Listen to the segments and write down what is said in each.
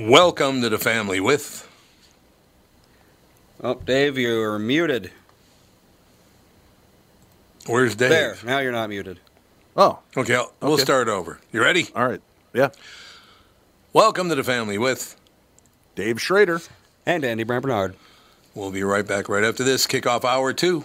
Welcome to the family with. Oh, Dave, you're muted. Where's Dave? There, now you're not muted. Oh, Okay, I'll- we'll Okay. start over. You ready? all right. Yeah. Welcome to the family with. Dave Schrader. And Andy Brand Bernard. We'll be right back right after this kickoff hour two.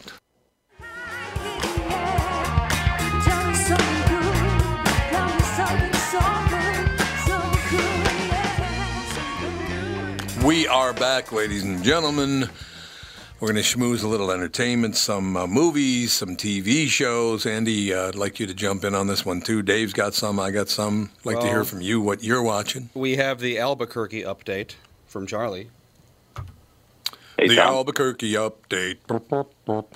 We are back, ladies and gentlemen. We're going to schmooze a little entertainment, some uh, movies, some TV shows. Andy, uh, I'd like you to jump in on this one too. Dave's got some, I got some. I'd like to hear from you what you're watching. We have the Albuquerque update from Charlie. Hey, the Tom. Albuquerque update.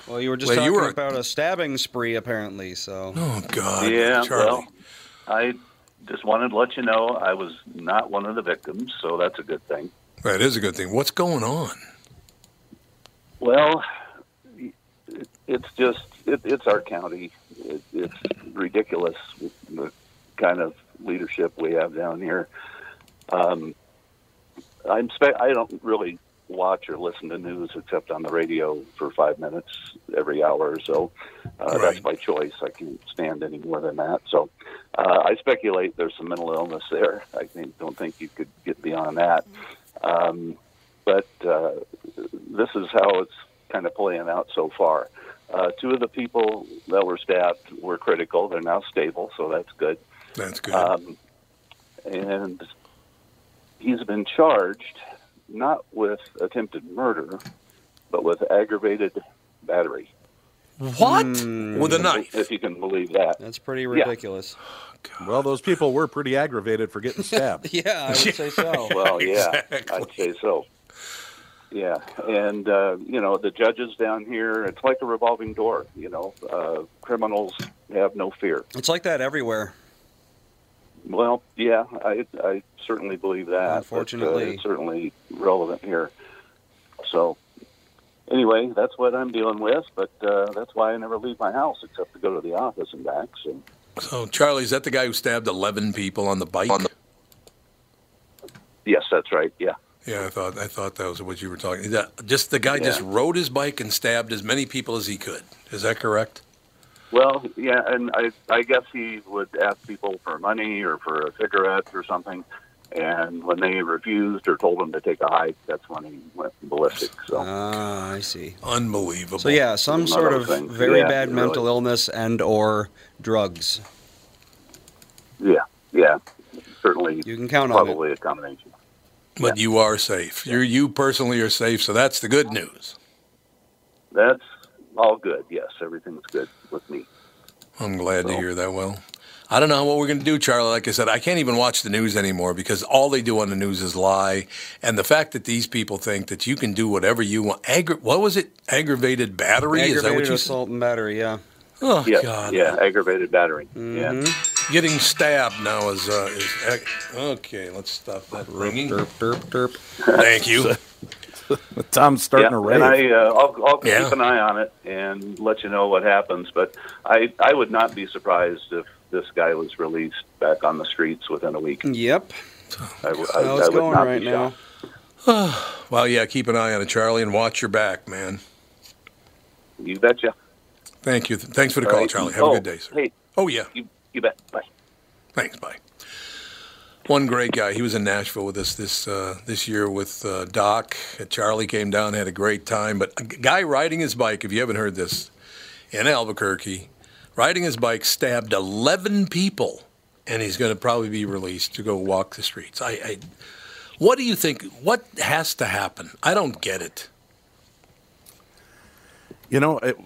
Well, you were just Well, talking were- about a stabbing spree, apparently. So Oh God, Yeah, Charlie. well, I just wanted to let you know I was not one of the victims, so that's a good thing. That is a good thing. What's going on? Well, it's just it, it's our county. It, it's ridiculous the kind of leadership we have down here. Um, I'm spe- I don't really watch or listen to news except on the radio for five minutes every hour or so. Uh, Right. That's by choice. I can't stand any more than that. So uh, I speculate there's some mental illness there. I think don't think you could get beyond that. Um, but uh, this is how it's kind of playing out so far. Uh, two of the people that were stabbed were critical. They're now stable, so that's good. That's good. Um, and he's been charged not with attempted murder, but with aggravated battery. What? With a knife? If you can believe that. that's pretty ridiculous. Well, those people were pretty aggravated for getting stabbed. Yeah, I would say so. Well, yeah, Exactly. I'd say so. Yeah, and uh, you know the judges down here, it's like a revolving door. You know, uh, criminals have no fear. It's like that everywhere. Well, yeah, I, I certainly believe that. but, uh, Unfortunately. it's certainly relevant here. So, anyway, that's what I'm dealing with. But uh, that's why I never leave my house except to go to the office and back. So, So, Charlie, is that the guy who stabbed 11 people on the bike? yes, that's right. Yeah, yeah, I thought I thought that was what you were talking. That, just the guy just rode his bike and stabbed as many people as he could. Is that correct? Well, yeah, and I I guess he would ask people for money or for a cigarette or something. And when they refused or told him to take a hike, that's when he went ballistic. So Ah, I see. Unbelievable. So yeah, some One sort of of those things. very Yeah, bad really. mental illness and or drugs. yeah, yeah, certainly You can count on it. probably a combination. But you are safe. You're you personally are safe, so that's the good news. That's all good. Yes, everything's good with me. I'm glad to hear that. Well, I don't know what we're going to do, Charlie. Like I said, I can't even watch the news anymore because all they do on the news is lie. And the fact that these people think that you can do whatever you want. Aggra- what was it? Aggravated battery? is that what Aggravated you said? assault and battery, yeah. Oh, Yeah, God. yeah, aggravated battery. Mm-hmm. Yeah. Getting stabbed now is. Uh, is ag- okay, let's stop that ringing. Derp, derp, derp. Thank you. Tom's starting yeah, to rave. and I, uh, I'll, I'll Yeah. keep an eye on it and let you know what happens. But I, I would not be surprised if this guy was released back on the streets within a week. Yep. I, w- I- How I it's would going not right be now. shocked. Well, yeah, keep an eye on it, Charlie, and watch your back, man. You betcha. Thank you. Thanks for the All call, right. Charlie. Have oh, a good day, sir. Hey, Oh, yeah. you, you bet. Bye. Thanks. Bye. One great guy. He was in Nashville with us this uh, this year with uh, Doc. Charlie came down, had a great time. But a g- guy riding his bike, if you haven't heard this, in Albuquerque, riding his bike, stabbed 11 people, and he's going to probably be released to go walk the streets. I, I, what do you think? What has to happen? I don't get it. You know, it,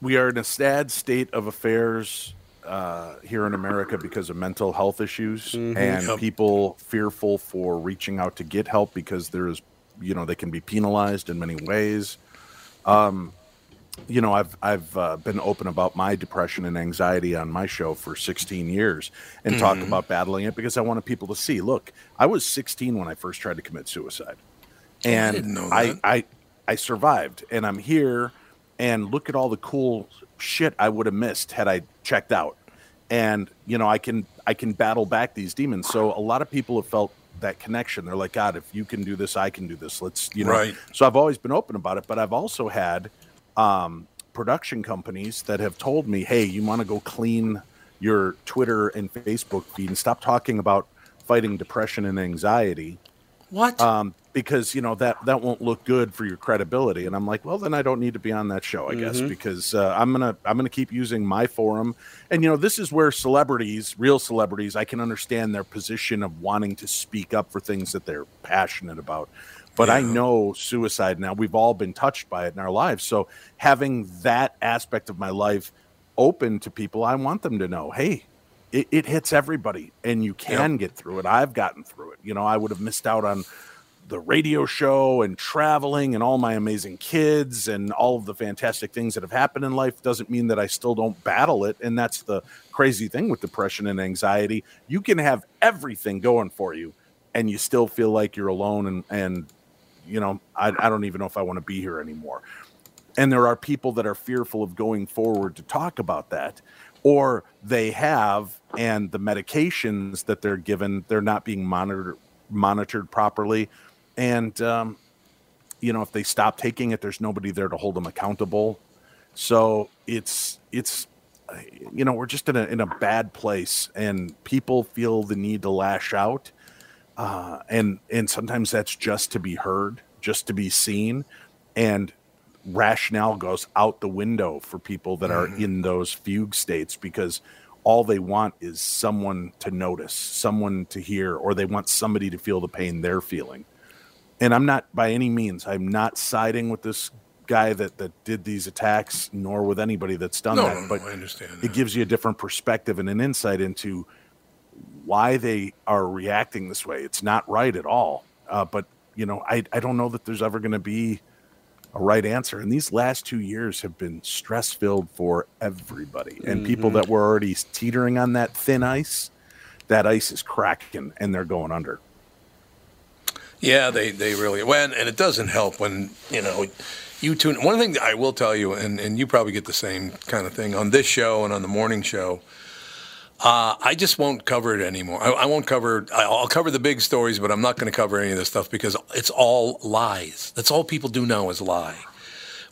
we are in a sad state of affairs uh, here in America because of mental health issues and Yep. people fearful for reaching out to get help because there's, you know, they can be penalized in many ways. Um, you know, I've I've uh, been open about my depression and anxiety on my show for 16 years and talk about battling it because I wanted people to see. Look, I was 16 when I first tried to commit suicide, and didn't know I. I I survived, and I'm here. And look at all the cool shit I would have missed had I checked out. And you know, I can I can battle back these demons. So a lot of people have felt that connection. They're like, God, if you can do this, I can do this. Let's you know. Right. So I've always been open about it, but I've also had um, production companies that have told me, "Hey, you want to go clean your Twitter and Facebook feed and stop talking about fighting depression and anxiety What? um, because you know that that won't look good for your credibility." And I'm like, "Well, then I don't need to be on that show, I guess, because uh, I'm gonna I'm gonna keep using my forum." And you know, this is where celebrities, real celebrities, I can understand their position of wanting to speak up for things that they're passionate about. But I know suicide now. We've all been touched by it in our lives. So having that aspect of my life open to people, I want them to know, hey, it, it hits everybody and you can get through it. I've gotten through it. You know, I would have missed out on the radio show and traveling and all my amazing kids and all of the fantastic things that have happened in life doesn't mean that I still don't battle it. And that's the crazy thing with depression and anxiety. You can have everything going for you and you still feel like you're alone and, and you know, I, I don't even know if I want to be here anymore. And there are people that are fearful of going forward to talk about that, or they have, and the medications that they're given, they're not being monitored monitored properly. And um, you know, if they stop taking it, there's nobody there to hold them accountable. So it's it's you know we're just in a in a bad place, and people feel the need to lash out, uh, and and sometimes that's just to be heard, just to be seen, and rationale goes out the window for people that are in those fugue states because all they want is someone to notice, someone to hear, or they want somebody to feel the pain they're feeling. And I'm not by any means, I'm not siding with this guy that that did these attacks, nor with anybody that's done no, that. no, no, but I understand. it that. gives you a different perspective and an insight into why they are reacting this way. It's not right at all. Uh, but you know, I I don't know that there's ever going to be a right answer. And these last two years have been stress filled for everybody. And people mm-hmm. that were already teetering on that thin ice, that ice is cracking and they're going under. Yeah, they, they really when and it doesn't help when you know you tune. One thing I will tell you, and, and you probably get the same kind of thing on this show and on the morning show. Uh, I just won't cover it anymore. I, I won't cover. I'll cover the big stories, but I'm not going to cover any of this stuff because it's all lies. That's all people do now is lie.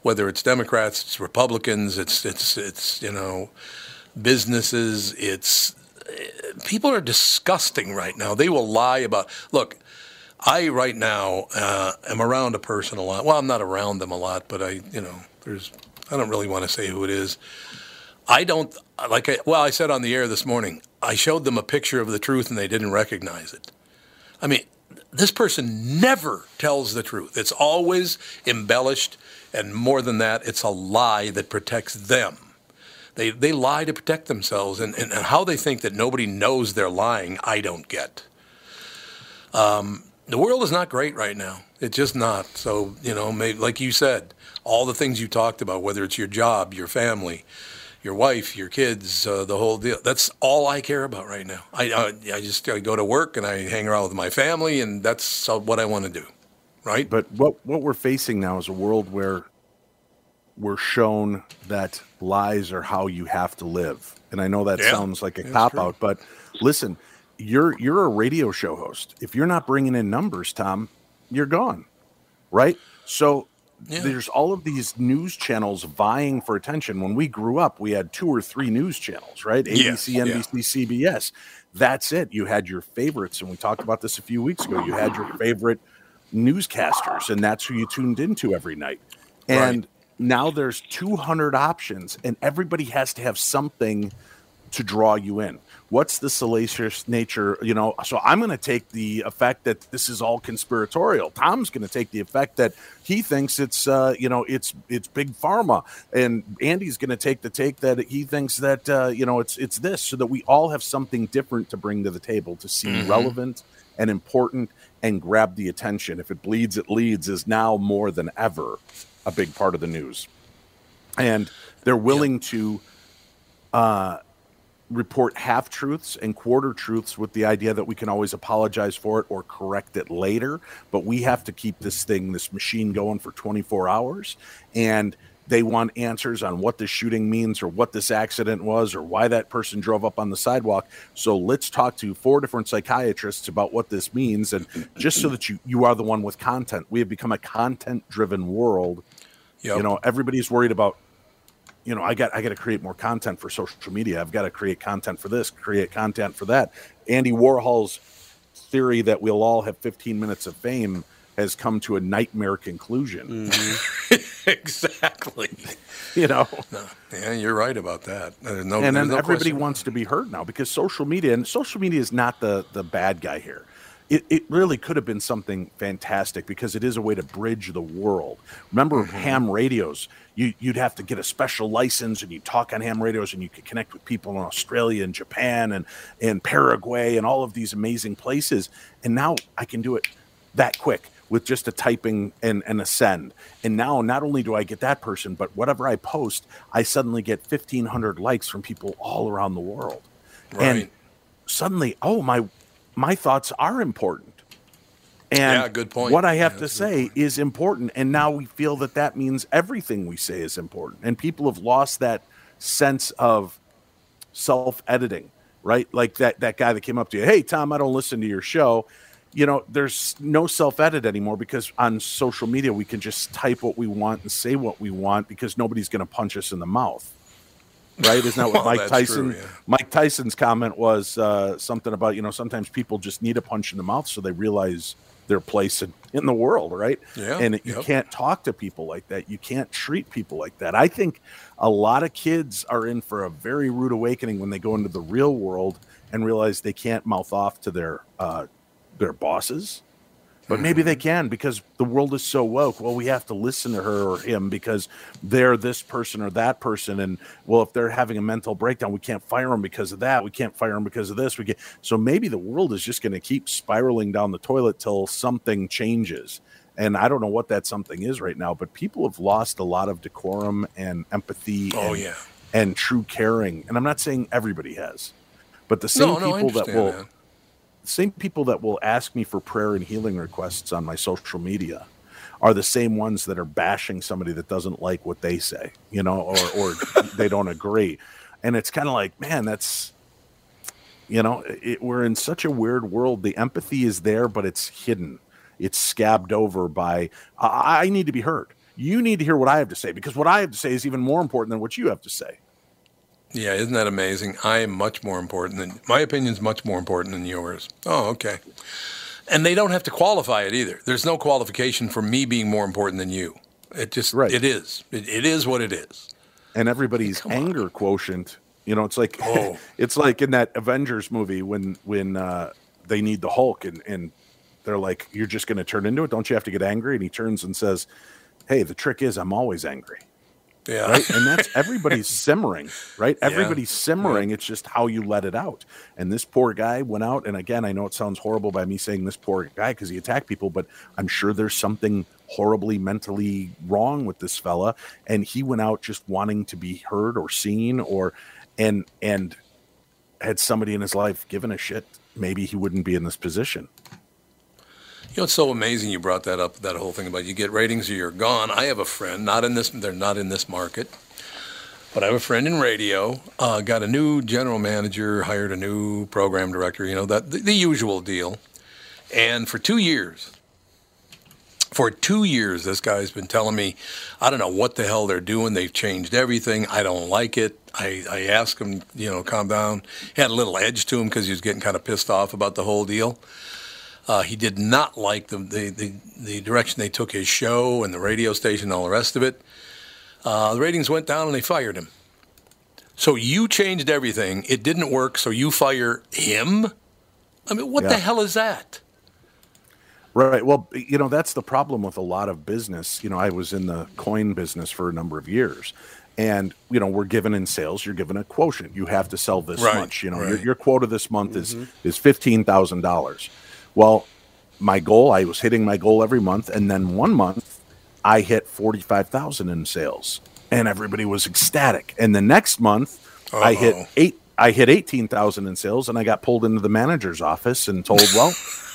Whether it's Democrats, it's Republicans, it's it's it's you know businesses, it's people are disgusting right now. They will lie about. Look, I right now uh, am around a person a lot. Well, I'm not around them a lot, but I, you know, there's. I don't really want to say who it is. I don't like. I, well, I said on the air this morning. I showed them a picture of the truth, and they didn't recognize it. I mean, this person never tells the truth. It's always embellished, and more than that, it's a lie that protects them. They, they lie to protect themselves, and, and how they think that nobody knows they're lying, I don't get. Um, the world is not great right now. It's just not. So, you know, may, like you said, all the things you talked about, whether it's your job, your family, your wife, your kids, uh, the whole deal. That's all I care about right now. I, I, I just I go to work and I hang around with my family, and that's what I want to do. Right? But what what we're facing now is a world where we're shown that lies are how you have to live. And I know that Yeah, sounds like a cop out, but listen, you're you're a radio show host. If you're not bringing in numbers, Tom, you're gone. Right? So Yeah. there's all of these news channels vying for attention. When we grew up, we had two or three news channels, right? ABC, yeah. NBC, CBS. That's it. You had your favorites, and we talked about this a few weeks ago. You had your favorite newscasters, and that's who you tuned into every night. And now there's 200 options, and everybody has to have something to draw you in. What's the salacious nature? You know, so I'm going to take the effect that this is all conspiratorial. Tom's going to take the effect that he thinks it's, uh, you know, it's it's big pharma, and Andy's going to take the take that he thinks that uh, you know it's it's this, so that we all have something different to bring to the table to seem relevant and important and grab the attention. If it bleeds, it leads is now more than ever a big part of the news, and they're willing to uh, report half truths and quarter truths with the idea that we can always apologize for it or correct it later. But we have to keep this thing, this machine going for 24 hours. And they want answers on what this shooting means or what this accident was or why that person drove up on the sidewalk. So let's talk to four different psychiatrists about what this means. And just so that you, you are the one with content, we have become a content driven world. Yep. You know, everybody's worried about you know, I got I got to create more content for social media. I've got to create content for this, create content for that. Andy Warhol's theory that we'll all have 15 minutes of fame has come to a nightmare conclusion. Mm-hmm. exactly. You know, yeah, you're right about that. There's no, and then no everybody wants to be heard now because social media and social media is not the the bad guy here. It, it really could have been something fantastic because it is a way to bridge the world. Remember Mm-hmm. ham radios? You, you'd have to get a special license and you talk on ham radios and you could connect with people in Australia and Japan and, and Paraguay and all of these amazing places. And now I can do it that quick with just a typing and, and a send. And now not only do I get that person, but whatever I post, I suddenly get 1,500 likes from people all around the world. And suddenly, oh, my my thoughts are important. And Yeah, good point. what I have Yeah, to that's a good say is important. And now we feel that that means everything we say is important. And people have lost that sense of self editing, right? Like that, that guy that came up to you, hey, Tom, I don't listen to your show. You know, there's no self edit anymore because on social media, we can just type what we want and say what we want because nobody's going to punch us in the mouth. Right? Isn't that what Well, Mike Tyson? true, yeah. Mike Tyson's comment was uh, something about you know sometimes people just need a punch in the mouth so they realize their place in, in the world, right? Yeah, And you yep. can't talk to people like that. You can't treat people like that. I think a lot of kids are in for a very rude awakening when they go into the real world and realize they can't mouth off to their uh, their bosses. But maybe they can because the world is so woke. Well, we have to listen to her or him because they're this person or that person. And well, if they're having a mental breakdown, we can't fire them because of that. We can't fire them because of this. We get so maybe the world is just going to keep spiraling down the toilet till something changes. And I don't know what that something is right now, but people have lost a lot of decorum and empathy. Oh, and, yeah. and true caring. And I'm not saying everybody has, but the same No, no, people that will that. Same people that will ask me for prayer and healing requests on my social media are the same ones that are bashing somebody that doesn't like what they say, you know, or or they don't agree. And it's kind of like, man, that's you know, it, we're in such a weird world. The empathy is there, but it's hidden. It's scabbed over by I, I need to be heard. You need to hear what I have to say because what I have to say is even more important than what you have to say. Yeah, isn't that amazing? I am much more important than my opinion is much more important than yours. Oh, okay. And they don't have to qualify it either. There's no qualification for me being more important than you. It just Right. it is. It, it is what it is. and everybody's anger quotient. You know, it's like Oh. it's like in that Avengers movie when when uh, they need the Hulk and and they're like, "You're just going to turn into it? Don't you have to get angry?" And he turns and says, "Hey, the trick is I'm always angry." Yeah. Right? and that's everybody's simmering, right? Everybody's simmering. It's just how you let it out. And this poor guy went out, and again, I know it sounds horrible by me saying this poor guy because he attacked people, but I'm sure there's something horribly mentally wrong with this fella. And he went out just wanting to be heard or seen, or and and had somebody in his life given a shit, maybe he wouldn't be in this position. You know, it's so amazing you brought that up, that whole thing about you get ratings or you're gone. I have a friend, not in this, they're not in this market, but I have a friend in radio, uh, got a new general manager, hired a new program director, you know, that the, the usual deal. And for two years, for two years, this guy's been telling me, I don't know what the hell they're doing. They've changed everything. I don't like it. I, I asked him, you know, calm down. He had a little edge to him because he was getting kind of pissed off about the whole deal. Uh, he did not like the, the, the, the direction they took his show and the radio station and all the rest of it. Uh, the ratings went down and they fired him. So you changed everything. It didn't work, so you fire him? I mean, what the hell is that? Right. Well, you know, that's the problem with a lot of business. You know, I was in the coin business for a number of years. And, you know, we're given in sales, you're given a quotient. You have to sell this Right, much. You know, your, right. your quota this month is is fifteen thousand dollars. Well, my goal, I was hitting my goal every month, and then one month I hit forty five thousand in sales. And everybody was ecstatic. And the next month I hit Uh-oh. eight I hit eighteen thousand in sales and I got pulled into the manager's office and told, Well,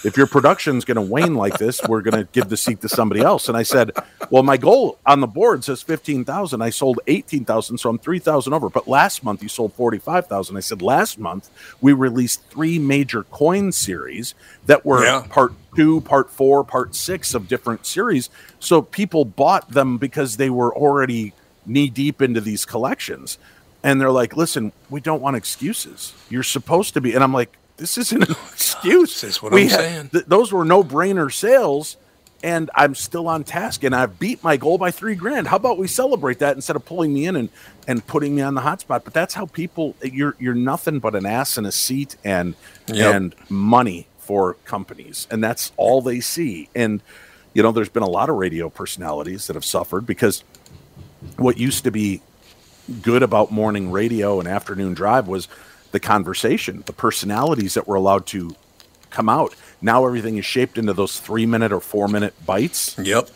if your production's gonna wane like this, we're gonna give the seat to somebody else. And I said, Well, my goal on the board says fifteen thousand. I sold eighteen thousand, so I'm three thousand over. But last month you sold forty five thousand. I said last month we released three major coin series that were Yeah. part two, part four, part six of different series. So people bought them because they were already knee deep into these collections. And they're like, listen, we don't want excuses. You're supposed to be. And I'm like, this isn't an excuse. This is what We I'm had- saying. th- those were no brainer sales. And I'm still on task and I've beat my goal by three grand. How about we celebrate that instead of pulling me in and, and putting me on the hot spot? But that's how people you're you're nothing but an ass in a seat and Yep. and money for companies. And that's all they see. And you know, there's been a lot of radio personalities that have suffered because what used to be good about morning radio and afternoon drive was the conversation, the personalities that were allowed to come out. Now everything is shaped into those three minute or four minute bites, Yep.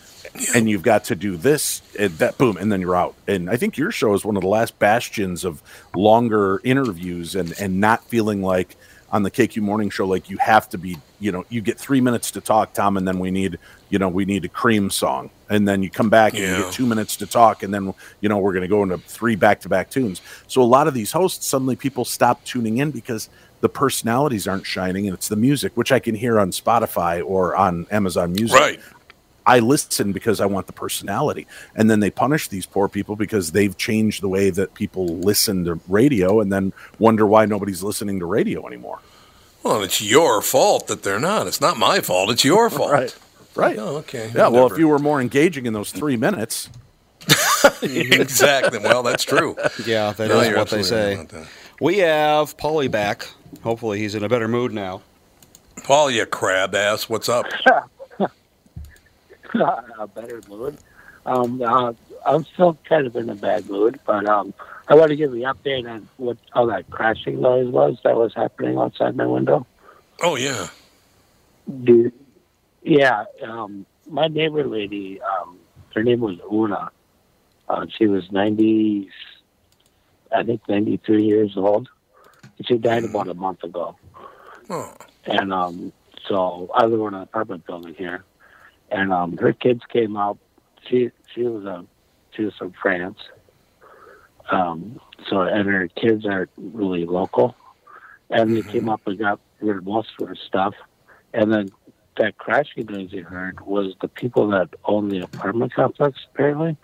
and you've got to do this, and that, boom, and then you're out. And I think your show is one of the last bastions of longer interviews and and not feeling like on the KQ Morning Show, like you have to be, you know, you get three minutes to talk, Tom, and then we need, you know, we need a cream song, and then you come back and you get two minutes to talk, and then you know we're going to go into three back to back tunes. So a lot of these hosts suddenly people stop tuning in because the personalities aren't shining, and it's the music, which I can hear on Spotify or on Amazon Music. Right. I listen because I want the personality. And then they punish these poor people because they've changed the way that people listen to radio and then wonder why nobody's listening to radio anymore. Well, it's your fault that they're not. It's not my fault. It's your fault. Right. Right. Oh, okay. Yeah. Well, if you were more engaging in those three minutes, exactly. Well, that's true. Yeah, that is No, you're what they say. that. We have Paulie back. Hopefully, he's in a better mood now. Paul, you crab ass. What's up? a better mood. Um, uh, I'm still kind of in a bad mood, but um, I want to give you an update on what all that crashing noise was that was happening outside my window. Oh yeah. Do, yeah, um, my neighbor lady, um, her name was Una. Uh, she was 90, I think 93 years old. She died about a month ago. Oh. And um, so I live in an apartment building here, and um, her kids came out. She she was a she was from France. Um, so and her kids are really local, and they came up and got rid of most of her stuff, and then that crashing noise you heard was the people that own the apartment complex apparently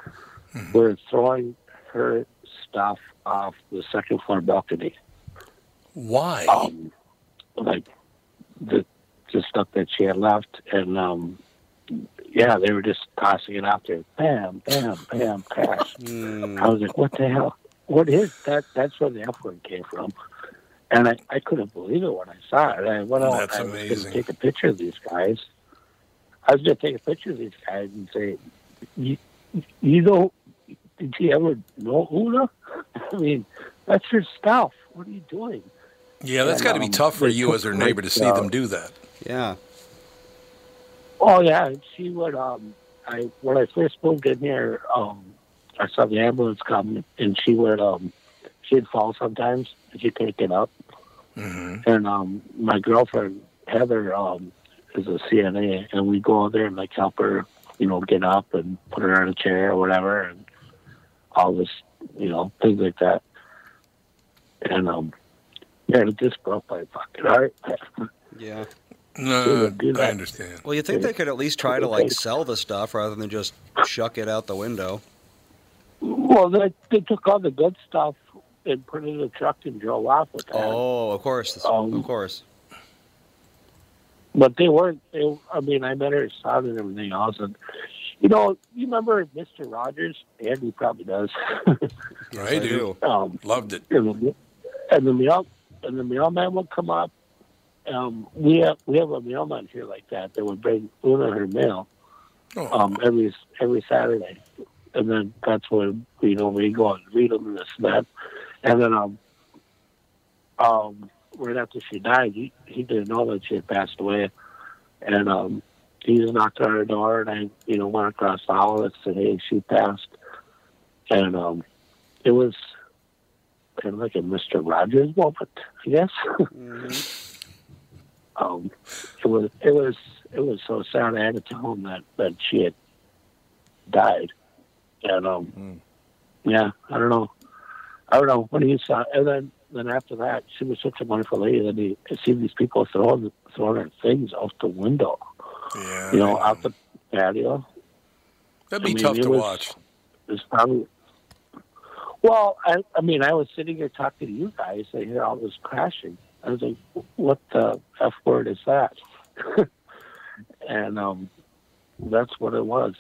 were throwing her stuff off the second floor balcony. Why? Um, like the the stuff that she had left, and um, yeah, they were just tossing it out there. Bam, bam, bam, crash. I was like, what the hell? What is that? That's where the F word came from. And I, I couldn't believe it when I saw it. I went out. That's I was going to take a picture of these guys. I was going to take a picture of these guys and say, you, you know, did you ever know Una? I mean, that's your stuff. What are you doing? yeah, that's got to be um, tough for you as her neighbor to see job. them do that. Yeah. Oh yeah, she would. Um, I when I first moved in here, um, I saw the ambulance come, and she would. Um, she'd fall sometimes, and she'd take it up. hmm And um, my girlfriend Heather um, is a CNA, and we go out there and like help her, you know, get up and put her on a chair or whatever, and all this, you know, things like that. And um, yeah, it just broke my fucking heart. Yeah. No, do I understand. Well, you think they could at least try to like sell the stuff rather than just chuck it out the window? Well, they, they took all the good stuff and put it in a truck and drove off with that. Oh, of course, Um, of course. But they weren't. They, I mean, I met her son and everything else, and you know, you remember Mister Rogers? Andy probably does. I do. um, Loved it. and the, and the mail and the mailman would come up. Um, we have we have a mailman here like that that would bring Una her mail Oh, um, every every Saturday, and then that's when you know we go and read them and this and that, and then um um right after she died, he he didn't know that she had passed away, and um he just knocked on her door, and I you know went across the hall and said, hey, she passed, and um it was kind of like a Mister Rogers moment, I guess. um, it was it was it was so sad. I had to tell him that that she had died, and um, yeah, I don't know, I don't know when he saw, and then then after that, she was such a wonderful lady that he I see these people throwing throwing things out the window, yeah. you know, I out the patio. That'd be I mean, tough to was- watch. It's probably. Well, I, I mean, I was sitting here talking to you guys. I hear all this crashing. I was like, "What the f word is that?" and um, that's what it was.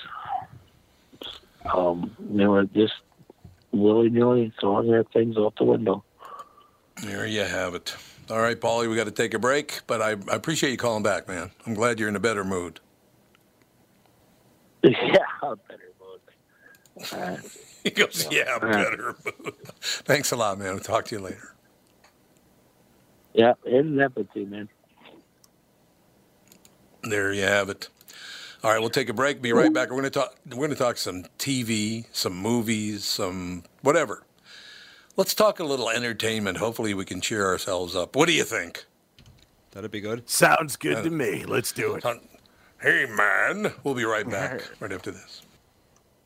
Um, they were just willy nilly throwing their things out the window. There you have it. All right, Paulie, we got to take a break, but I, I appreciate you calling back, man. I'm glad you're in a better mood. yeah, a better mood. Uh, He goes, yeah, better mood. Thanks a lot, man. I'll talk to you later. yeah, and empathy, man. There you have it. All right, we'll take a break. Be right back. We're going to talk. We're going to talk some TV, some movies, some whatever. Let's talk a little entertainment. Hopefully, we can cheer ourselves up. What do you think? That'd be good. Sounds good uh, to me. Let's do it. Hey, man. We'll be right back right after this.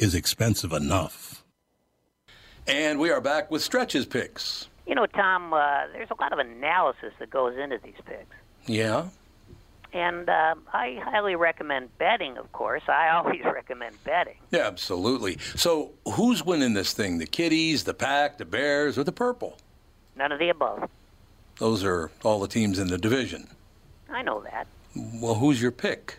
is expensive enough. And we are back with stretches picks. You know, Tom, uh, there's a lot of analysis that goes into these picks. Yeah. And uh, I highly recommend betting, of course. I always recommend betting. Yeah, absolutely. So, who's winning this thing? The Kitties, the Pack, the Bears, or the Purple? None of the above. Those are all the teams in the division. I know that. Well, who's your pick?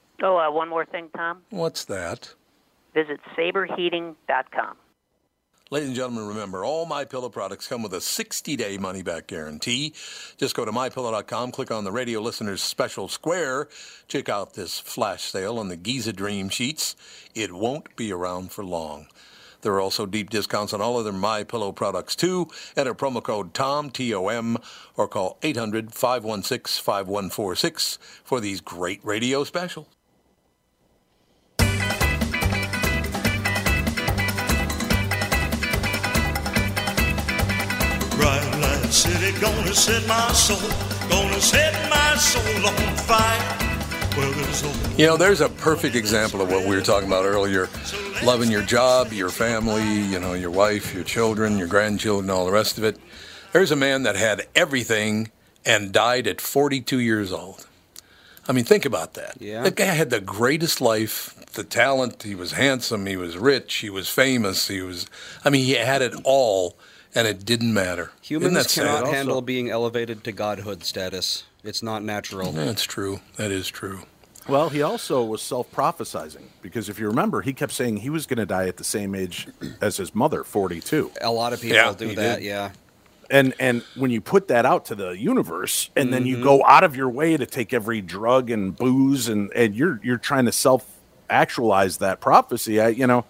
Oh, uh, one more thing, Tom. What's that? Visit saberheating.com. Ladies and gentlemen, remember all my pillow products come with a 60-day money-back guarantee. Just go to mypillow.com, click on the radio listeners special square, check out this flash sale on the Giza Dream sheets. It won't be around for long. There are also deep discounts on all other My Pillow products too. Enter promo code TOM T O M or call 800-516-5146 for these great radio specials. Gonna set my soul, gonna set my soul on fire. Well, there's You know, there's a perfect example of what we were talking about earlier. Loving your job, your family, you know, your wife, your children, your grandchildren, all the rest of it. There's a man that had everything and died at 42 years old. I mean, think about that. Yeah. That guy had the greatest life, the talent. He was handsome. He was rich. He was famous. He was, I mean, he had it all, and it didn't matter. Humans that sad? cannot Also- handle being elevated to godhood status. It's not natural. That's true. That is true. Well, he also was self prophesizing because if you remember, he kept saying he was going to die at the same age as his mother, 42. A lot of people Yeah, do that. did. Yeah. And and when you put that out to the universe and then Mm-hmm. you go out of your way to take every drug and booze and and you're you're trying to self actualize that prophecy, I you know,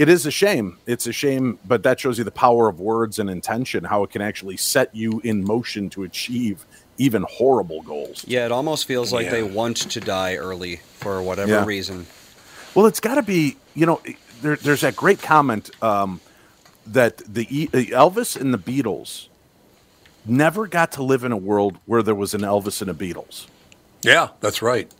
it is a shame. It's a shame, but that shows you the power of words and intention, how it can actually set you in motion to achieve even horrible goals. Yeah, it almost feels like they want to die early for whatever Yeah. reason. Well, it's got to be, you know, there, there's that great comment um, that the Elvis and the Beatles never got to live in a world where there was an Elvis and a Beatles, Yeah, that's right.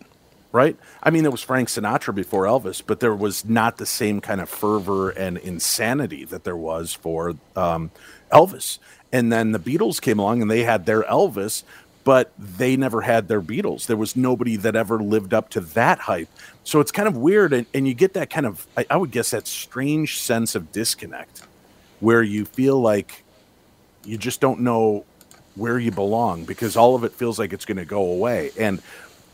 Right? I mean, there was Frank Sinatra before Elvis, but there was not the same kind of fervor and insanity that there was for um, Elvis. And then the Beatles came along and they had their Elvis, but they never had their Beatles. There was nobody that ever lived up to that hype. So it's kind of weird. And, and you get that kind of, I, I would guess, that strange sense of disconnect where you feel like you just don't know where you belong because all of it feels like it's going to go away. And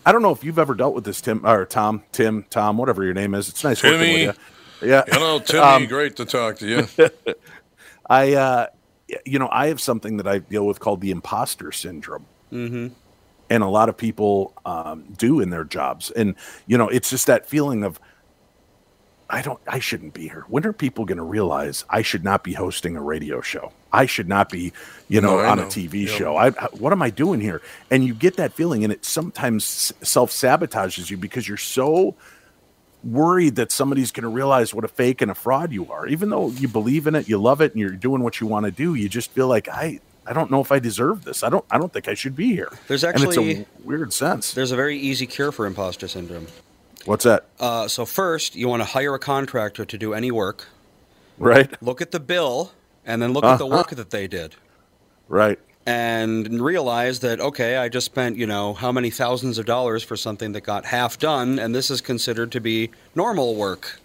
I don't know if you've ever dealt with this, Tim or Tom, Tim, Tom, whatever your name is. It's nice Timmy. working with you. Yeah. Hello, Timmy. Um, Great to talk to you. I, uh, you know, I have something that I deal with called the imposter syndrome. Mm-hmm. and a lot of people um, do in their jobs. And you know, it's just that feeling of I don't, I shouldn't be here. When are people going to realize I should not be hosting a radio show? I should not be, you know, No, on know. a TV Yep. show. I, I, what am I doing here? And you get that feeling, and it sometimes self sabotages you because you're so worried that somebody's going to realize what a fake and a fraud you are. Even though you believe in it, you love it, and you're doing what you want to do, you just feel like I. I don't know if I deserve this. I don't. I don't think I should be here. There's and it's actually- a weird sense. There's a very easy cure for imposter syndrome. What's that? Uh, so first, you want to hire a contractor to do any work. Right. Look at the bill, and then look at the Uh-huh. work that they did, Right. and realize that okay, I just spent you know how many thousands of dollars for something that got half done, and this is considered to be normal work.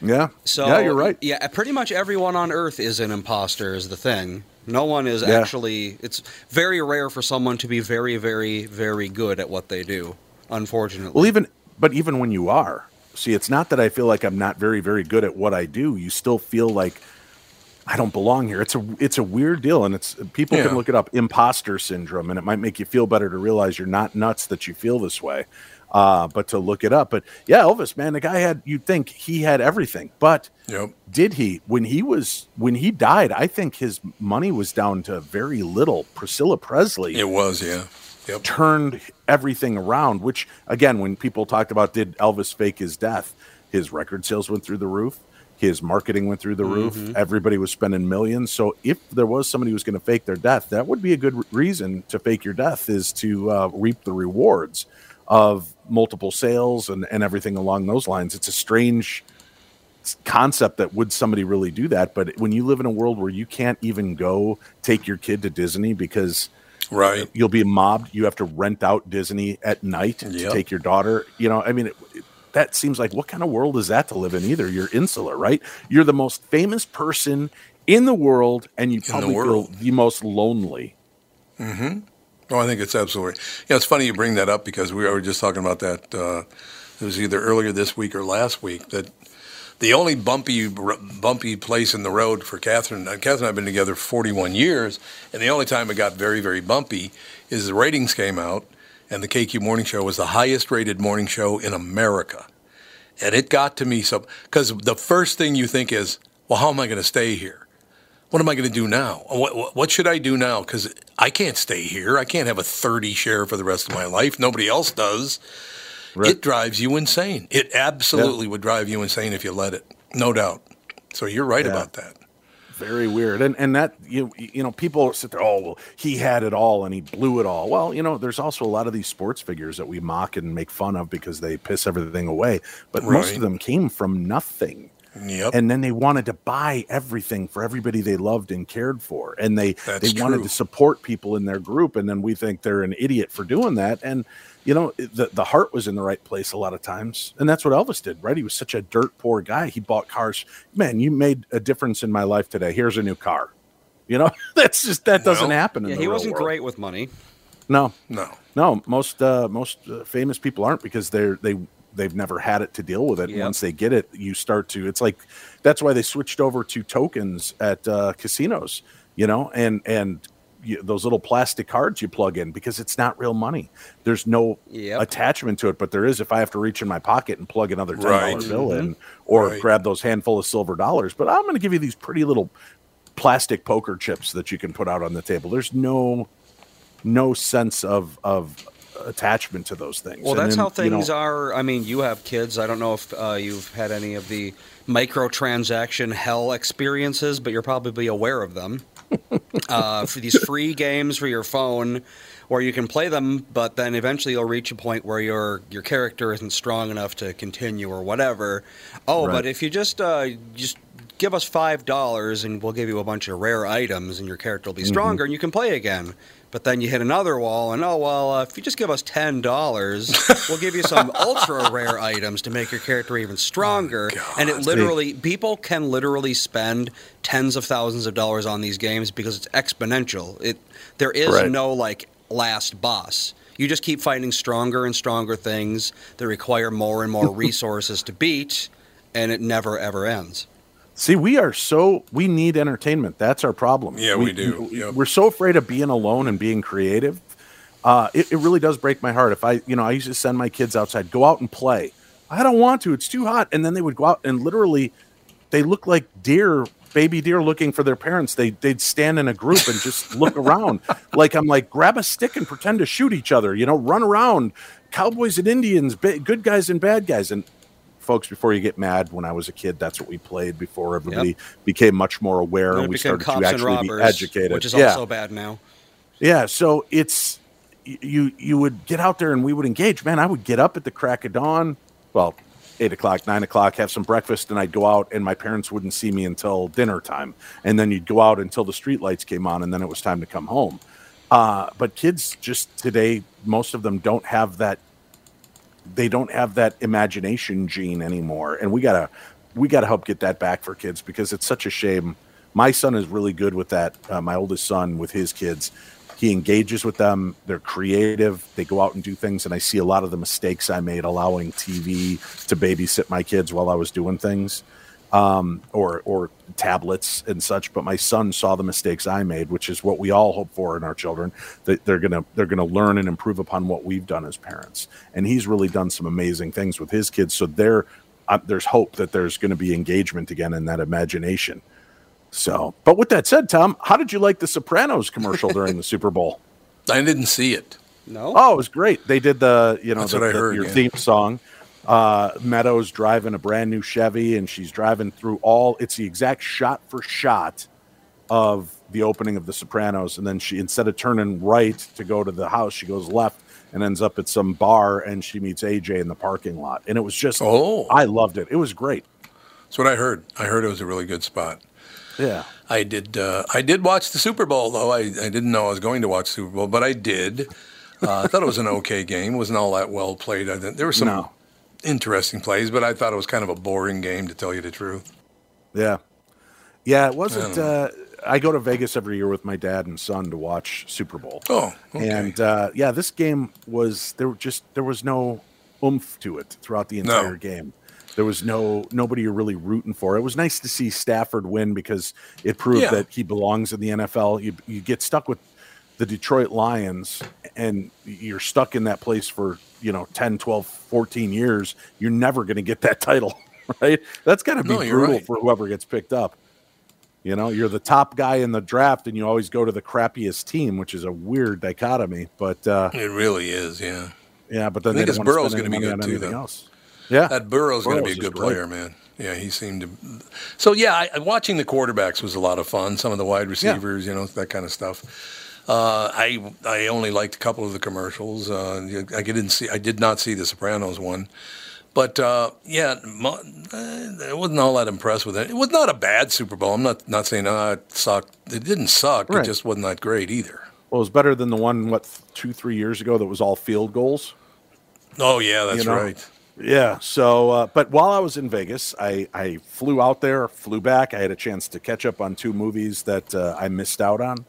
Yeah. So yeah, you're right. Yeah, pretty much everyone on Earth is an imposter. Is the thing. No one is Yeah. actually. It's very rare for someone to be very, very, very good at what they do. Unfortunately. Well, even but even when you are, see, it's not that I feel like I'm not very very good at what I do. You still feel like I don't belong here. It's a it's a weird deal, and it's people Yeah. can look it up, imposter syndrome, and it might make you feel better to realize you're not nuts that you feel this way. Uh, but to look it up, but yeah, Elvis, man, the guy had you'd think he had everything, but Yep. did he when he was when he died? I think his money was down to very little. Priscilla Presley, It was, yeah. Yep. turned everything around. Which again, when people talked about did Elvis fake his death, his record sales went through the roof. His marketing went through the roof. Everybody was spending millions. So if there was somebody who was going to fake their death, that would be a good re- reason to fake your death is to uh, reap the rewards of multiple sales and, and everything along those lines. It's a strange concept that would somebody really do that but when you live in a world where you can't even go take your kid to disney because Right. you'll be mobbed. You have to rent out Disney at night to take your daughter. You know, I mean, it, it- that seems like what kind of world is that to live in? Either you're insular, right? You're the most famous person in the world, and you the probably world. feel the most lonely. Mm-hmm. Oh, I think it's absolutely. Yeah, it's funny you bring that up because we were just talking about that. Uh, it was either earlier this week or last week that The only bumpy r- bumpy place in the road for Catherine, uh, Catherine and I have been together 41 years, and the only time it got very, very bumpy is the ratings came out, and the KQ Morning Show was the highest rated morning show in America. And it got to me so, because the first thing you think is, well, how am I going to stay here? What am I going to do now? What, what, what should I do now? Because I can't stay here. I can't have a 30 share for the rest of my life. Nobody else does. It drives you insane. It absolutely would drive you insane if you let it. No doubt. So you're right Yeah. about that. Very weird, and and that you you know people sit there. Oh well, he had it all and he blew it all. Well, you know, there's also a lot of these sports figures that we mock and make fun of because they piss everything away. But most of them came from nothing. Yep. And then they wanted to buy everything for everybody they loved and cared for, and they That's they wanted true. to support people in their group. And then we think they're an idiot for doing that. And you know, the the heart was in the right place a lot of times, and that's what Elvis did, right? He was such a dirt poor guy. He bought cars. Man, you made a difference in my life today. Here's a new car. You know, that's just that doesn't Well, happen. In Yeah, the he real wasn't world. great with money. No, No. no. Most uh, most uh, famous people aren't because they're they they've never had it to deal with it. Yep. Once they get it, you start to. It's like that's why they switched over to tokens at uh, casinos. You know, and and you, those little plastic cards you plug in because it's not real money. There's no Yep. attachment to it, but there is if I have to reach in my pocket and plug another ten dollar Right. Mm-hmm. bill in, or Right. grab those handful of silver dollars. But I'm going to give you these pretty little plastic poker chips that you can put out on the table. There's no no sense of of attachment to those things. Well, And that's then, how things you know, are. I mean, you have kids. I don't know if uh, you've had any of the microtransaction hell experiences, but you're probably aware of them. uh, for these free games for your phone, where you can play them, but then eventually you'll reach a point where your your character isn't strong enough to continue or whatever. Oh, Right. but if you just uh, just give us five dollars and we'll give you a bunch of rare items and your character will be stronger and you can play again. But then you hit another wall, and oh well, uh, if you just give us ten dollars, we'll give you some ultra rare items to make your character even stronger. and it literally, people can literally spend tens of thousands of dollars on these games because it's exponential. It there is Right. no like last boss. You just keep fighting stronger and stronger things that require more and more resources to beat, and it never ever ends. See, we are so we need entertainment. That's our problem. Yeah, we do. Yep. We're so afraid of being alone and being creative. Uh, it, it really does break my heart. If I, you know, I used to send my kids outside, go out and play. I don't want to. It's too hot. And then they would go out and literally, they look like deer, baby deer looking for their parents. They they'd stand in a group and just look around. Like I'm like, grab a stick and pretend to shoot each other. You know, run around. Cowboys and Indians, ba- good guys and bad guys. And folks, before you get mad, when I was a kid, that's what we played before everybody became much more aware and we started to actually robbers, be educated. which is yeah. also bad now. Yeah, so it's you you would get out there and we would engage. Man, I would get up at the crack of dawn. Well, eight o'clock, nine o'clock, have some breakfast, and I'd go out, and my parents wouldn't see me until dinner time. And then you'd go out until the street lights came on, and then it was time to come home. Uh, but kids just today, most of them don't have that. They don't have that imagination gene anymore, and we gotta we gotta help get that back for kids because it's such a shame. My son is really good with that. Uh, my oldest son with his kids, he engages with them. They're creative. They go out and do things, and I see a lot of the mistakes I made allowing TV to babysit my kids while I was doing things um, or or tablets and such. But my son saw the mistakes I made, which is what we all hope for in our children. That they're gonna they're gonna learn and improve upon what we've done as parents. And he's really done some amazing things with his kids. So there, uh, there's hope that there's going to be engagement again in that imagination. So, but with that said, Tom, how did you like the Sopranos commercial during the Super Bowl? I didn't see it. No. Oh, it was great. They did the you know That's the, what I the- heard, your yeah. theme song. Uh, Meadows driving a brand new Chevy, and she's driving through all. It's the exact shot for shot of the opening of The Sopranos, and then she instead of turning right to go to the house, she goes left and ends up at some bar, and she meets AJ in the parking lot, and it was just Oh. I loved it. It was great. That's what I heard. I heard it was a really good spot. Yeah. I did. Uh, I did watch the Super Bowl, though. I, I didn't know I was going to watch Super Bowl, but I did. Uh, I thought it was an okay game. It wasn't all that well played. I think there were some No. Interesting plays, but I thought it was kind of a boring game, to tell you the truth. Yeah. Yeah, it wasn't. I Uh, I go to Vegas every year with my dad and son to watch Super Bowl. Oh, okay. And uh, yeah, this game was there. Were just there was no oomph to it throughout the No. entire game. There was no nobody you're really rooting for. It was nice to see Stafford win because it proved Yeah. that he belongs in the NFL. You you get stuck with the Detroit Lions and you're stuck in that place for, you know, 10, 12, 14 years. You're never going to get that title, right? That's got to be No, brutal right. for whoever gets picked up. You know, you're the top guy in the draft and you always go to the crappiest team, which is a weird dichotomy, but uh It really is, yeah. yeah, but then I think his Burrow's going to be good too, though. else. Yeah. That Burrow's going to be a good player, man. Yeah, he seemed to. So yeah, I, watching the quarterbacks was a lot of fun. Some of the wide receivers, you know, that kind of stuff. Uh, I I only liked a couple of the commercials. Uh, I didn't see. I did not see the Sopranos one, but uh, yeah, uh, I wasn't all that impressed with it. It was not a bad Super Bowl. I'm not not saying uh, it sucked. It didn't suck. Right. It just wasn't that great either. Well, it was better than the one what two, three years ago that was all field goals. Oh yeah, that's You know? right. Yeah. So, uh, but while I was in Vegas, I, I flew out there, flew back. I had a chance to catch up on two movies that uh, I missed out on,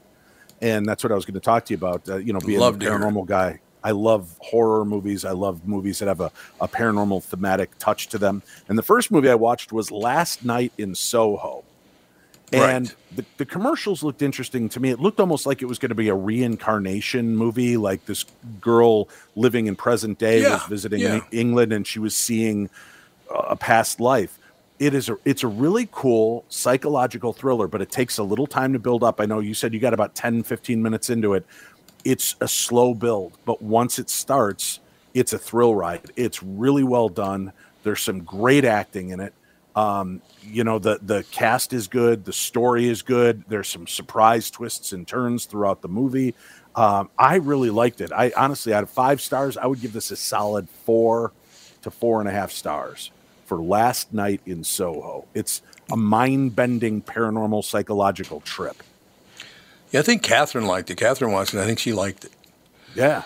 and that's what I was going to talk to you about. Uh, you know, being Love a paranormal guy, I love horror movies. I love movies that have a, a paranormal thematic touch to them. And the first movie I watched was Last Night in Soho. And Right. the, the commercials looked interesting to me. It looked almost like it was going to be a reincarnation movie, like this girl living in present day Yeah, was visiting yeah. England and she was seeing a past life. It is a it's a really cool psychological thriller, but it takes a little time to build up. I know you said you got about 10 15 minutes into it. It's a slow build, but once it starts, it's a thrill ride. It's really well done. There's some great acting in it. Um, you know the the cast is good, the story is good. There's some surprise twists and turns throughout the movie. Um, I really liked it. I honestly, out of five stars, I would give this a solid four to four and a half stars for Last Night in Soho. It's a mind bending paranormal psychological trip. Yeah, I think Catherine liked it. Catherine watched it. I think she liked it. Yeah.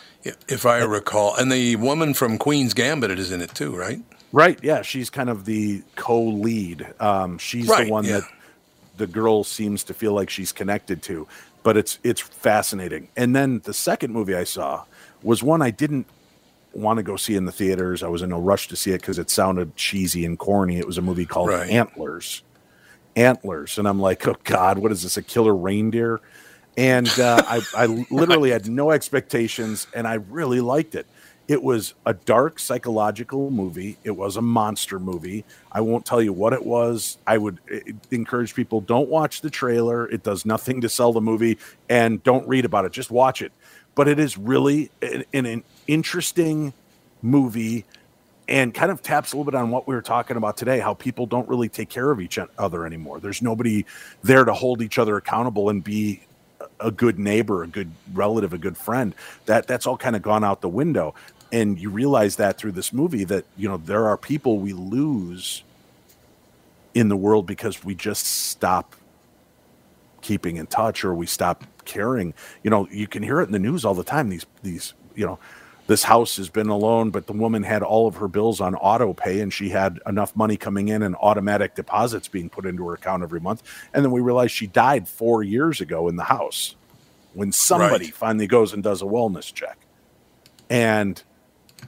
If I recall, and the woman from Queen's Gambit is in it too, right? Right. Yeah. She's kind of the co lead. Um, she's Right, the one yeah. that the girl seems to feel like she's connected to. But it's it's fascinating. And then the second movie I saw was one I didn't want to go see in the theaters. I was in a rush to see it because it sounded cheesy and corny. It was a movie called Right. Antlers. Antlers. And I'm like, oh God, what is this? A killer reindeer? And uh, I, I literally had no expectations and I really liked it. It was a dark psychological movie. It was a monster movie. I won't tell you what it was. I would eh, encourage people don't watch the trailer. It does nothing to sell the movie and don't read about it. Just watch it. But it is really an, an, interesting movie and kind of taps a little bit on what we were talking about today how people don't really take care of each other anymore. There's nobody there to hold each other accountable and be a good neighbor, a good relative, a good friend. That that's all kind of gone out the window. And you realize that through this movie that you know there are people we lose in the world because we just stop keeping in touch or we stop caring. You know, you can hear it in the news all the time. These these you know this house has been alone, but the woman had all of her bills on auto pay and she had enough money coming in and automatic deposits being put into her account every month. And then we realized she died four years ago in the house when somebody Right. finally goes and does a wellness check. And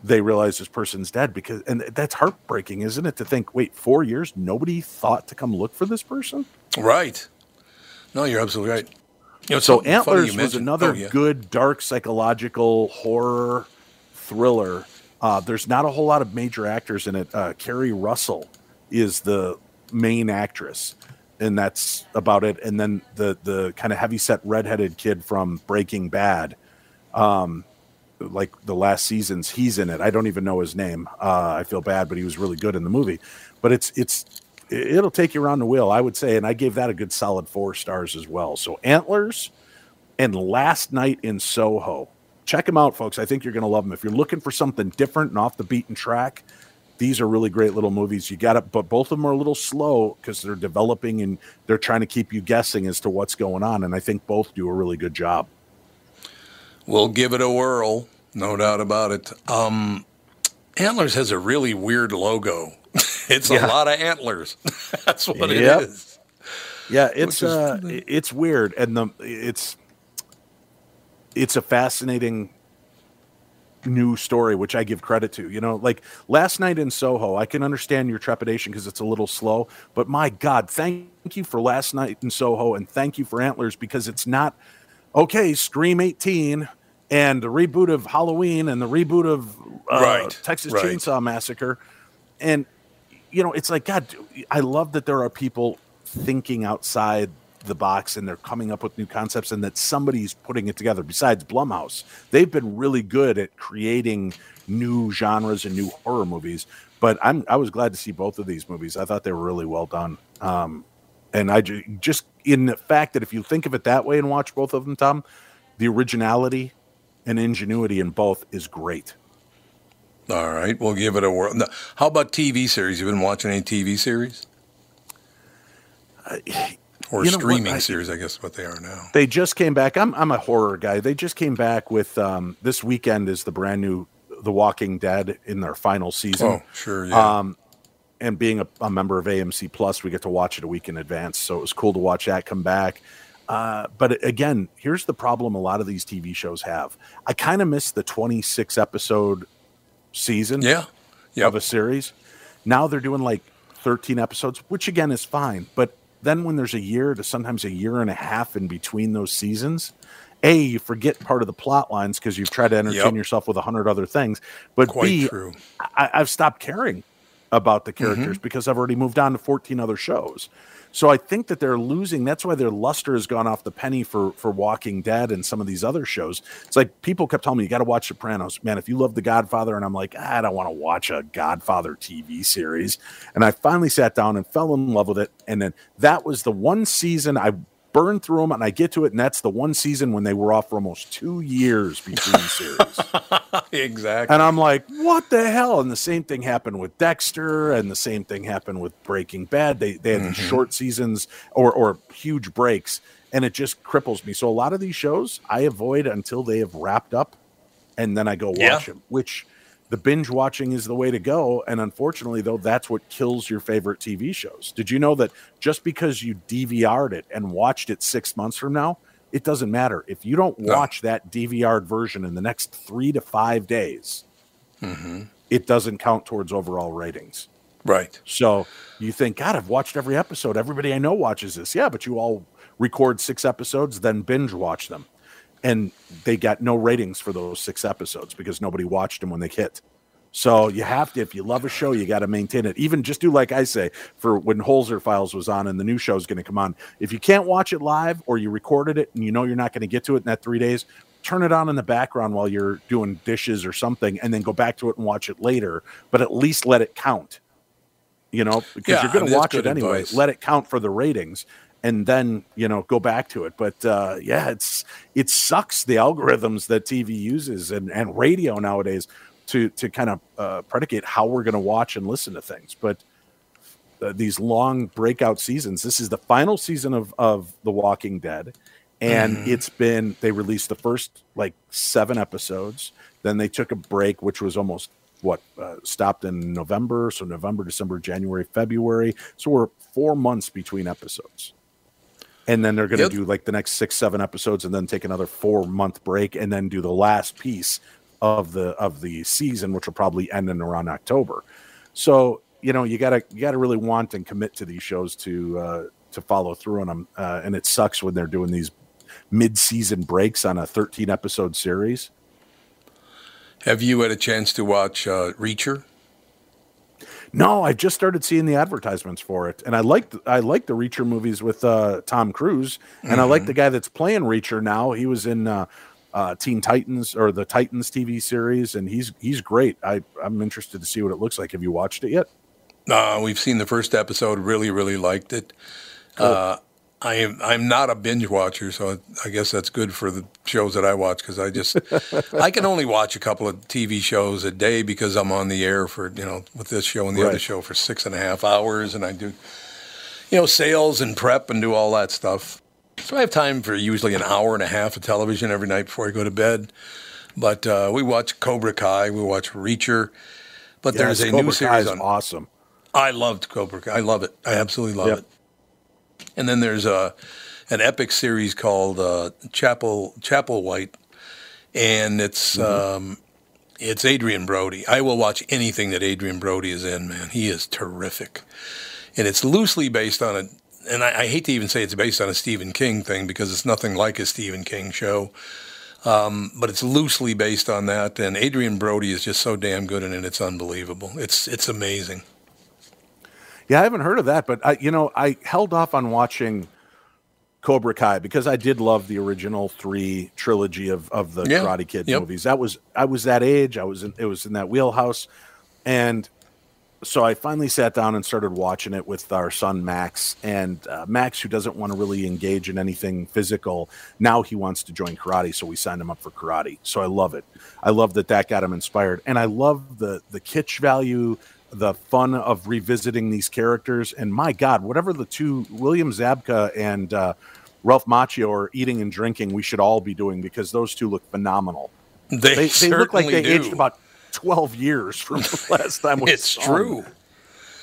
they realize this person's dead because, and that's heartbreaking, isn't it? To think, wait, four years, nobody thought to come look for this person? Right. No, you're absolutely right. You know, so Antlers was another oh, yeah. good dark psychological horror thriller. Uh, there's not a whole lot of major actors in it. Uh, Keri Russell is the main actress, and that's about it. And then the the kind of heavy set redheaded kid from Breaking Bad, um, like the last seasons, he's in it. I don't even know his name. Uh, I feel bad, but he was really good in the movie. But it's it's it- it'll take you around the wheel, I would say, and I gave that a good solid four stars as well. So Antlers and Last Night in Soho. Check them out, folks. I think you're going to love them. If you're looking for something different and off the beaten track, these are really great little movies. You got it, but both of them are a little slow because they're developing and they're trying to keep you guessing as to what's going on. And I think both do a really good job. We'll give it a whirl, no doubt about it. Um, Antlers has a really weird logo. it's Yeah. a lot of antlers. That's what Yep. it is. Yeah, it's is- uh, it's weird, and the it's it's a fascinating new story, which I give credit to. You know, like last night in Soho, I can understand your trepidation because it's a little slow, but my God, thank you for last night in Soho and thank you for Antlers because it's not okay. Scream 18 and the reboot of Halloween and the reboot of uh, Right, Texas right. Chainsaw Massacre. And, you know, it's like, God, I love that there are people thinking outside the box and they're coming up with new concepts and that somebody's putting it together besides Blumhouse. They've been really good at creating new genres and new horror movies. But I'm I was glad to see both of these movies. I thought they were really well done. Um, and I ju- just in the fact that if you think of it that way and watch both of them, Tom, the originality and ingenuity in both is great. All right, we'll give it a whirl. Now, How about TV series? You've been watching any TV series? Or you know what, streaming I- series, I guess what they are now. They just came back. I'm I'm a horror guy. They just came back with um, this weekend is the brand new The Walking Dead in their final season. Oh, sure, yeah. Um, and being a, a member of AMC Plus, we get to watch it a week in advance. So it was cool to watch that come back. Uh, but again, here's the problem a lot of these TV shows have. I kind of miss the 26 episode season Yeah. of a series. Now they're doing like 13 episodes, which again is fine. But then when there's a year to sometimes a year and a half in between those seasons, A, you forget part of the plot lines because you've tried to entertain Yep. yourself with a hundred other things. But Quite B, true. I, I've stopped caring about the characters Mm-hmm. because I've already moved on to 14 other shows. So I think that they're losing. That's why their luster has gone off the penny for for Walking Dead and some of these other shows. It's like people kept telling me you got to watch Sopranos, man. If you love The Godfather, and I'm like, "Ah, I don't want to watch a Godfather TV series. And I finally sat down and fell in love with it. And then that was the one season I burned through them, and I get to it, and that's the one season when they were off for almost two years between series. exactly. And I'm like, what the hell? And the same thing happened with Dexter, and the same thing happened with Breaking Bad. They they had these mm-hmm. short seasons or or huge breaks, and it just cripples me. So a lot of these shows I avoid until they have wrapped up, and then I go watch Yeah. them. Which the binge watching is the way to go. And unfortunately, though, that's what kills your favorite TV shows. Did you know that just because you DVR'd it and watched it six months from now, it doesn't matter. If you don't No. watch that DVR'd version in the next three to five days, Mm-hmm. it doesn't count towards overall ratings. Right. So you think, God, I've watched every episode. Everybody I know watches this. Yeah, but you all record six episodes, then binge watch them. And they got no ratings for those six episodes because nobody watched them when they hit. So you have to, if you love a show, you got to maintain it. Even just do like I say for when Holzer Files was on and the new show is going to come on. If you can't watch it live or you recorded it and you know you're not going to get to it in that three days, turn it on in the background while you're doing dishes or something, and then go back to it and watch it later. But at least let it count. You know, because Yeah, you're going mean, to watch it anyway. advice. Let it count for the ratings, and then you know go back to it. But uh, yeah, it's it sucks the algorithms that TV uses and and radio nowadays to to kind of uh, predicate how we're going to watch and listen to things. But uh, these long breakout seasons. This is the final season of of The Walking Dead, and Mm-hmm. it's been they released the first like seven episodes. Then they took a break, which was almost what uh, stopped in November. So November, December, January, February. So we're four months between episodes. And then they're going to Yep. do like the next six, seven episodes, and then take another four month break, and then do the last piece of the of the season, which will probably end in around October. So you know you gotta you gotta really want and commit to these shows to uh, to follow through on them, uh, and it sucks when they're doing these mid season breaks on a 13 episode series. Have you had a chance to watch uh, Reacher? No, I just started seeing the advertisements for it, and I like I like the Reacher movies with uh, Tom Cruise, and I like the guy that's playing Reacher now. He was in uh, uh, Teen Titans or the Titans TV series, and he's he's great. I I'm interested to see what it looks like. Have you watched it yet? Uh, we've seen the first episode. Really, really liked it. Uh, I am I'm not a binge watcher, so I guess that's good for the shows that I watch because I just I can only watch a couple of TV shows a day because I'm on the air for you know with this show and the other show for six and a half hours, and I do you know sales and prep and do all that stuff. So I have time for usually an hour and a half of television every night before I go to bed. But uh, we watch Cobra Kai, we watch Reacher. But there's a Cobra new Kai series is on awesome. I loved Cobra Kai. I love it. I absolutely love Yep. it. And then there's a an epic series called uh, Chapel Chapelwaite, and it's Mm-hmm. um, It's Adrien Brody. I will watch anything that Adrien Brody is in, man. He is terrific. And it's loosely based on a, and I, I hate to even say it's based on a Stephen King thing because it's nothing like a Stephen King show. Um, but it's loosely based on that. And Adrien Brody is just so damn good in it. It's unbelievable. It's, it's amazing. Yeah, I haven't heard of that, but I, you know, I held off on watching Cobra Kai because I did love the original three trilogy of of the Yeah, Karate Kid yep. movies. That was I was that age. I was in, it was in that wheelhouse, and so I finally sat down and started watching it with our son Max. And uh, Max, who doesn't want to really engage in anything physical, now he wants to join karate. So we signed him up for karate. So I love it. I love that that got him inspired, and I love the the kitsch value, the fun of revisiting these characters. And my God, whatever the two William Zabka and uh, Ralph Macchio are eating and drinking, we should all be doing because those two look phenomenal. They, they look like they aged about 12 years from the last time we It's saw true.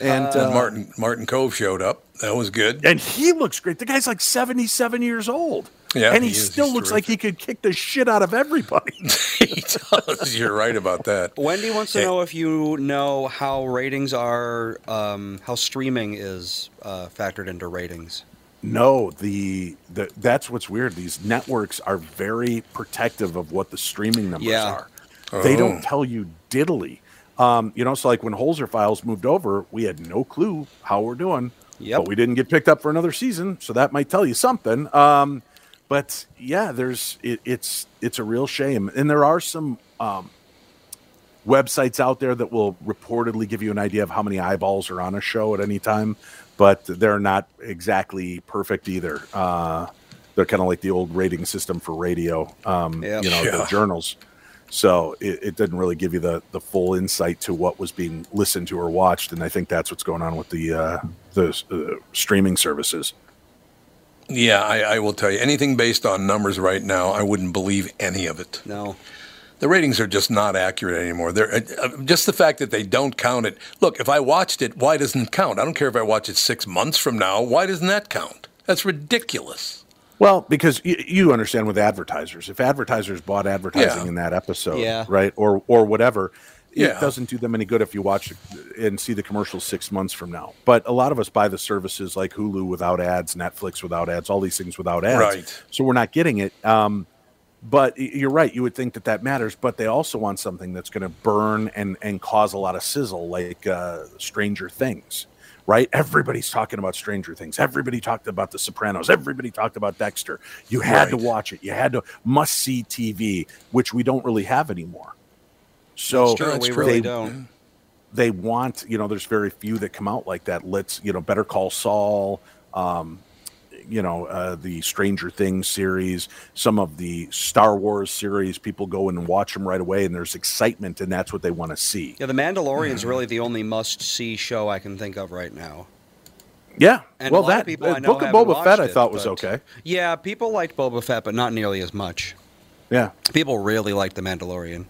And, And uh, Martin Martin Kove showed up. That was good. and he looks great. The guy's like 77 years old. Yeah, and he, he is. still He's looks like he could kick the shit out of everybody. he does. You're right about that. Wendy wants to Hey. know if you know how ratings are, um, how streaming is uh, factored into ratings. No, the, the that's what's weird. These networks are very protective of what the streaming numbers Yeah. are. They Oh. don't tell you diddly. Um, you know, so like when Holzer Files moved over, we had no clue how we're doing. Yep. But we didn't get picked up for another season, so that might tell you something. Um, but yeah, there's it, it's it's a real shame, and there are some um, websites out there that will reportedly give you an idea of how many eyeballs are on a show at any time, but they're not exactly perfect either. Uh, they're kind of like the old rating system for radio, um, Yep. you know, the journals. So it, it didn't really give you the, the full insight to what was being listened to or watched, and I think that's what's going on with the uh, the uh, streaming services. Yeah, I, I will tell you. Anything based on numbers right now, I wouldn't believe any of it. No. The ratings are just not accurate anymore. They're uh, uh, just the fact that they don't count it. Look, if I watched it, why doesn't it count? I don't care if I watch it six months from now. Why doesn't that count? That's ridiculous. Well, because y- you understand with advertisers, if advertisers bought advertising Yeah. in that episode, Yeah. right, or or whatever, Yeah. it doesn't do them any good if you watch and see the commercials six months from now. But a lot of us buy the services like Hulu without ads, Netflix without ads, all these things without ads, Right. So we're not getting it. Um, but you're right. You would think that that matters, but they also want something that's going to burn and and cause a lot of sizzle, like uh, Stranger Things. Right? Everybody's talking about Stranger Things. Everybody talked about The Sopranos. Everybody talked about Dexter. You had to watch it. You had to must see TV, which we don't really have anymore. So That's true. that's we really They- don't. they want you know there's very few that come out like that let's you know better call saul um you know uh the stranger things series some of the star wars series people go in and watch them right away and there's excitement and that's what they want to see Yeah, The Mandalorian's really the only must-see show I can think of right now. yeah And well that of people uh, I know book of boba fett watched i thought was but- okay Yeah, people liked Boba Fett, but not nearly as much. yeah People really liked The Mandalorian.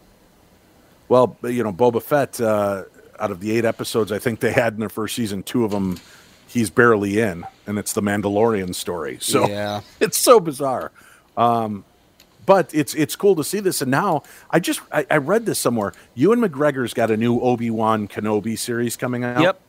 well you know boba fett uh out of the eight episodes i think they had in their first season two of them he's barely in and it's the mandalorian story so yeah. it's so bizarre. Um, but it's it's cool to see this. And now I just I, I read this somewhere. Ewan McGregor's got a new Obi Wan Kenobi series coming out. Yep.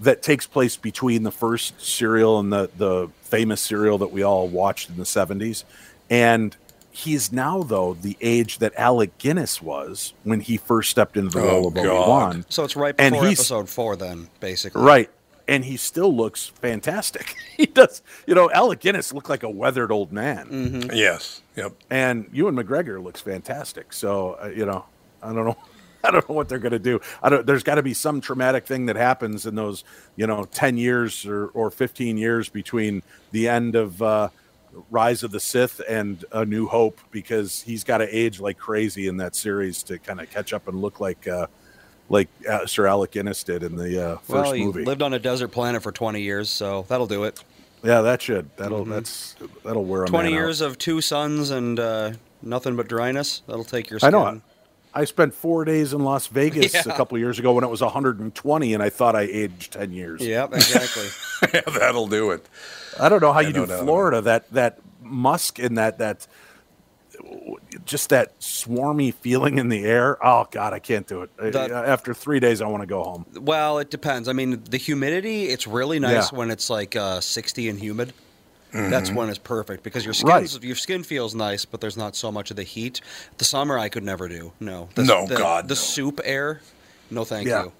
That takes place between the first serial and the the famous serial that we all watched in the seventies. And he's now though the age that Alec Guinness was when he first stepped into the Oh, role of Obi God. Wan. So it's right And before he's- episode four, then basically. Right. And he still looks fantastic. he does. You know, Alec Guinness looked like a weathered old man. Mm-hmm. Yes. Yep. and Ewan McGregor looks fantastic. So uh, you know, I don't know, I don't know what they're going to do. I don't. There's got to be some traumatic thing that happens in those, you know, ten years or or fifteen years between the end of uh, Rise of the Sith and A New Hope, because he's got to age like crazy in that series to kind of catch up and look like. Uh, like uh, Sir Alec Guinness did in the uh, first Well, he movie. lived on a desert planet for 20 years, so that'll do it. yeah, that should. That'll. That's. That'll wear a 20 man out. years of two suns and uh, nothing but dryness. That'll take your I skin. know. I spent four days in Las Vegas Yeah. a couple years ago when it was 120, and I thought I aged 10 years. Yep, exactly. Yeah, that'll do it. I don't know how Yeah, you no do doubt about Florida. That that musk and that that just that swarmy feeling in the air. Oh God, I can't do it. Uh, That- After three days, I want to go home. Well, it depends. I mean, the humidity, it's really nice Yeah. when it's like uh, 60 and humid. Mhm. That's when it's perfect because your skin Right. your skin feels nice, but there's not so much of the heat. The summer I could never do. No. The, No, the, God, The no. soup air. No, thank Yeah. you.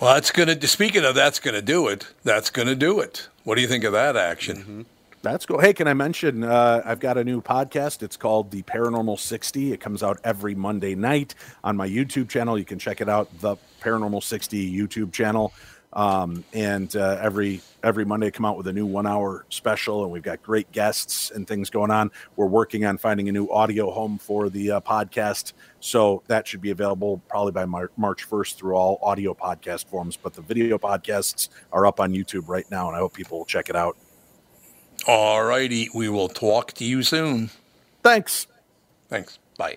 Well, that's going to. Speaking of that's going to do it. That's going to do it. What do you think of that action? Mm-hmm. That's cool. Hey, can I mention uh, I've got a new podcast? It's called The Paranormal 60. It comes out every Monday night on my YouTube channel. You can check it out, the Paranormal 60 YouTube channel. Um, and uh, every every Monday, I come out with a new one hour special, and we've got great guests and things going on. We're working on finding a new audio home for the uh, podcast, so that should be available probably by Mar- March 1st through all audio podcast forms. But the video podcasts are up on YouTube right now, and I hope people will check it out. All righty. We will talk to you soon. Thanks. Thanks. Bye.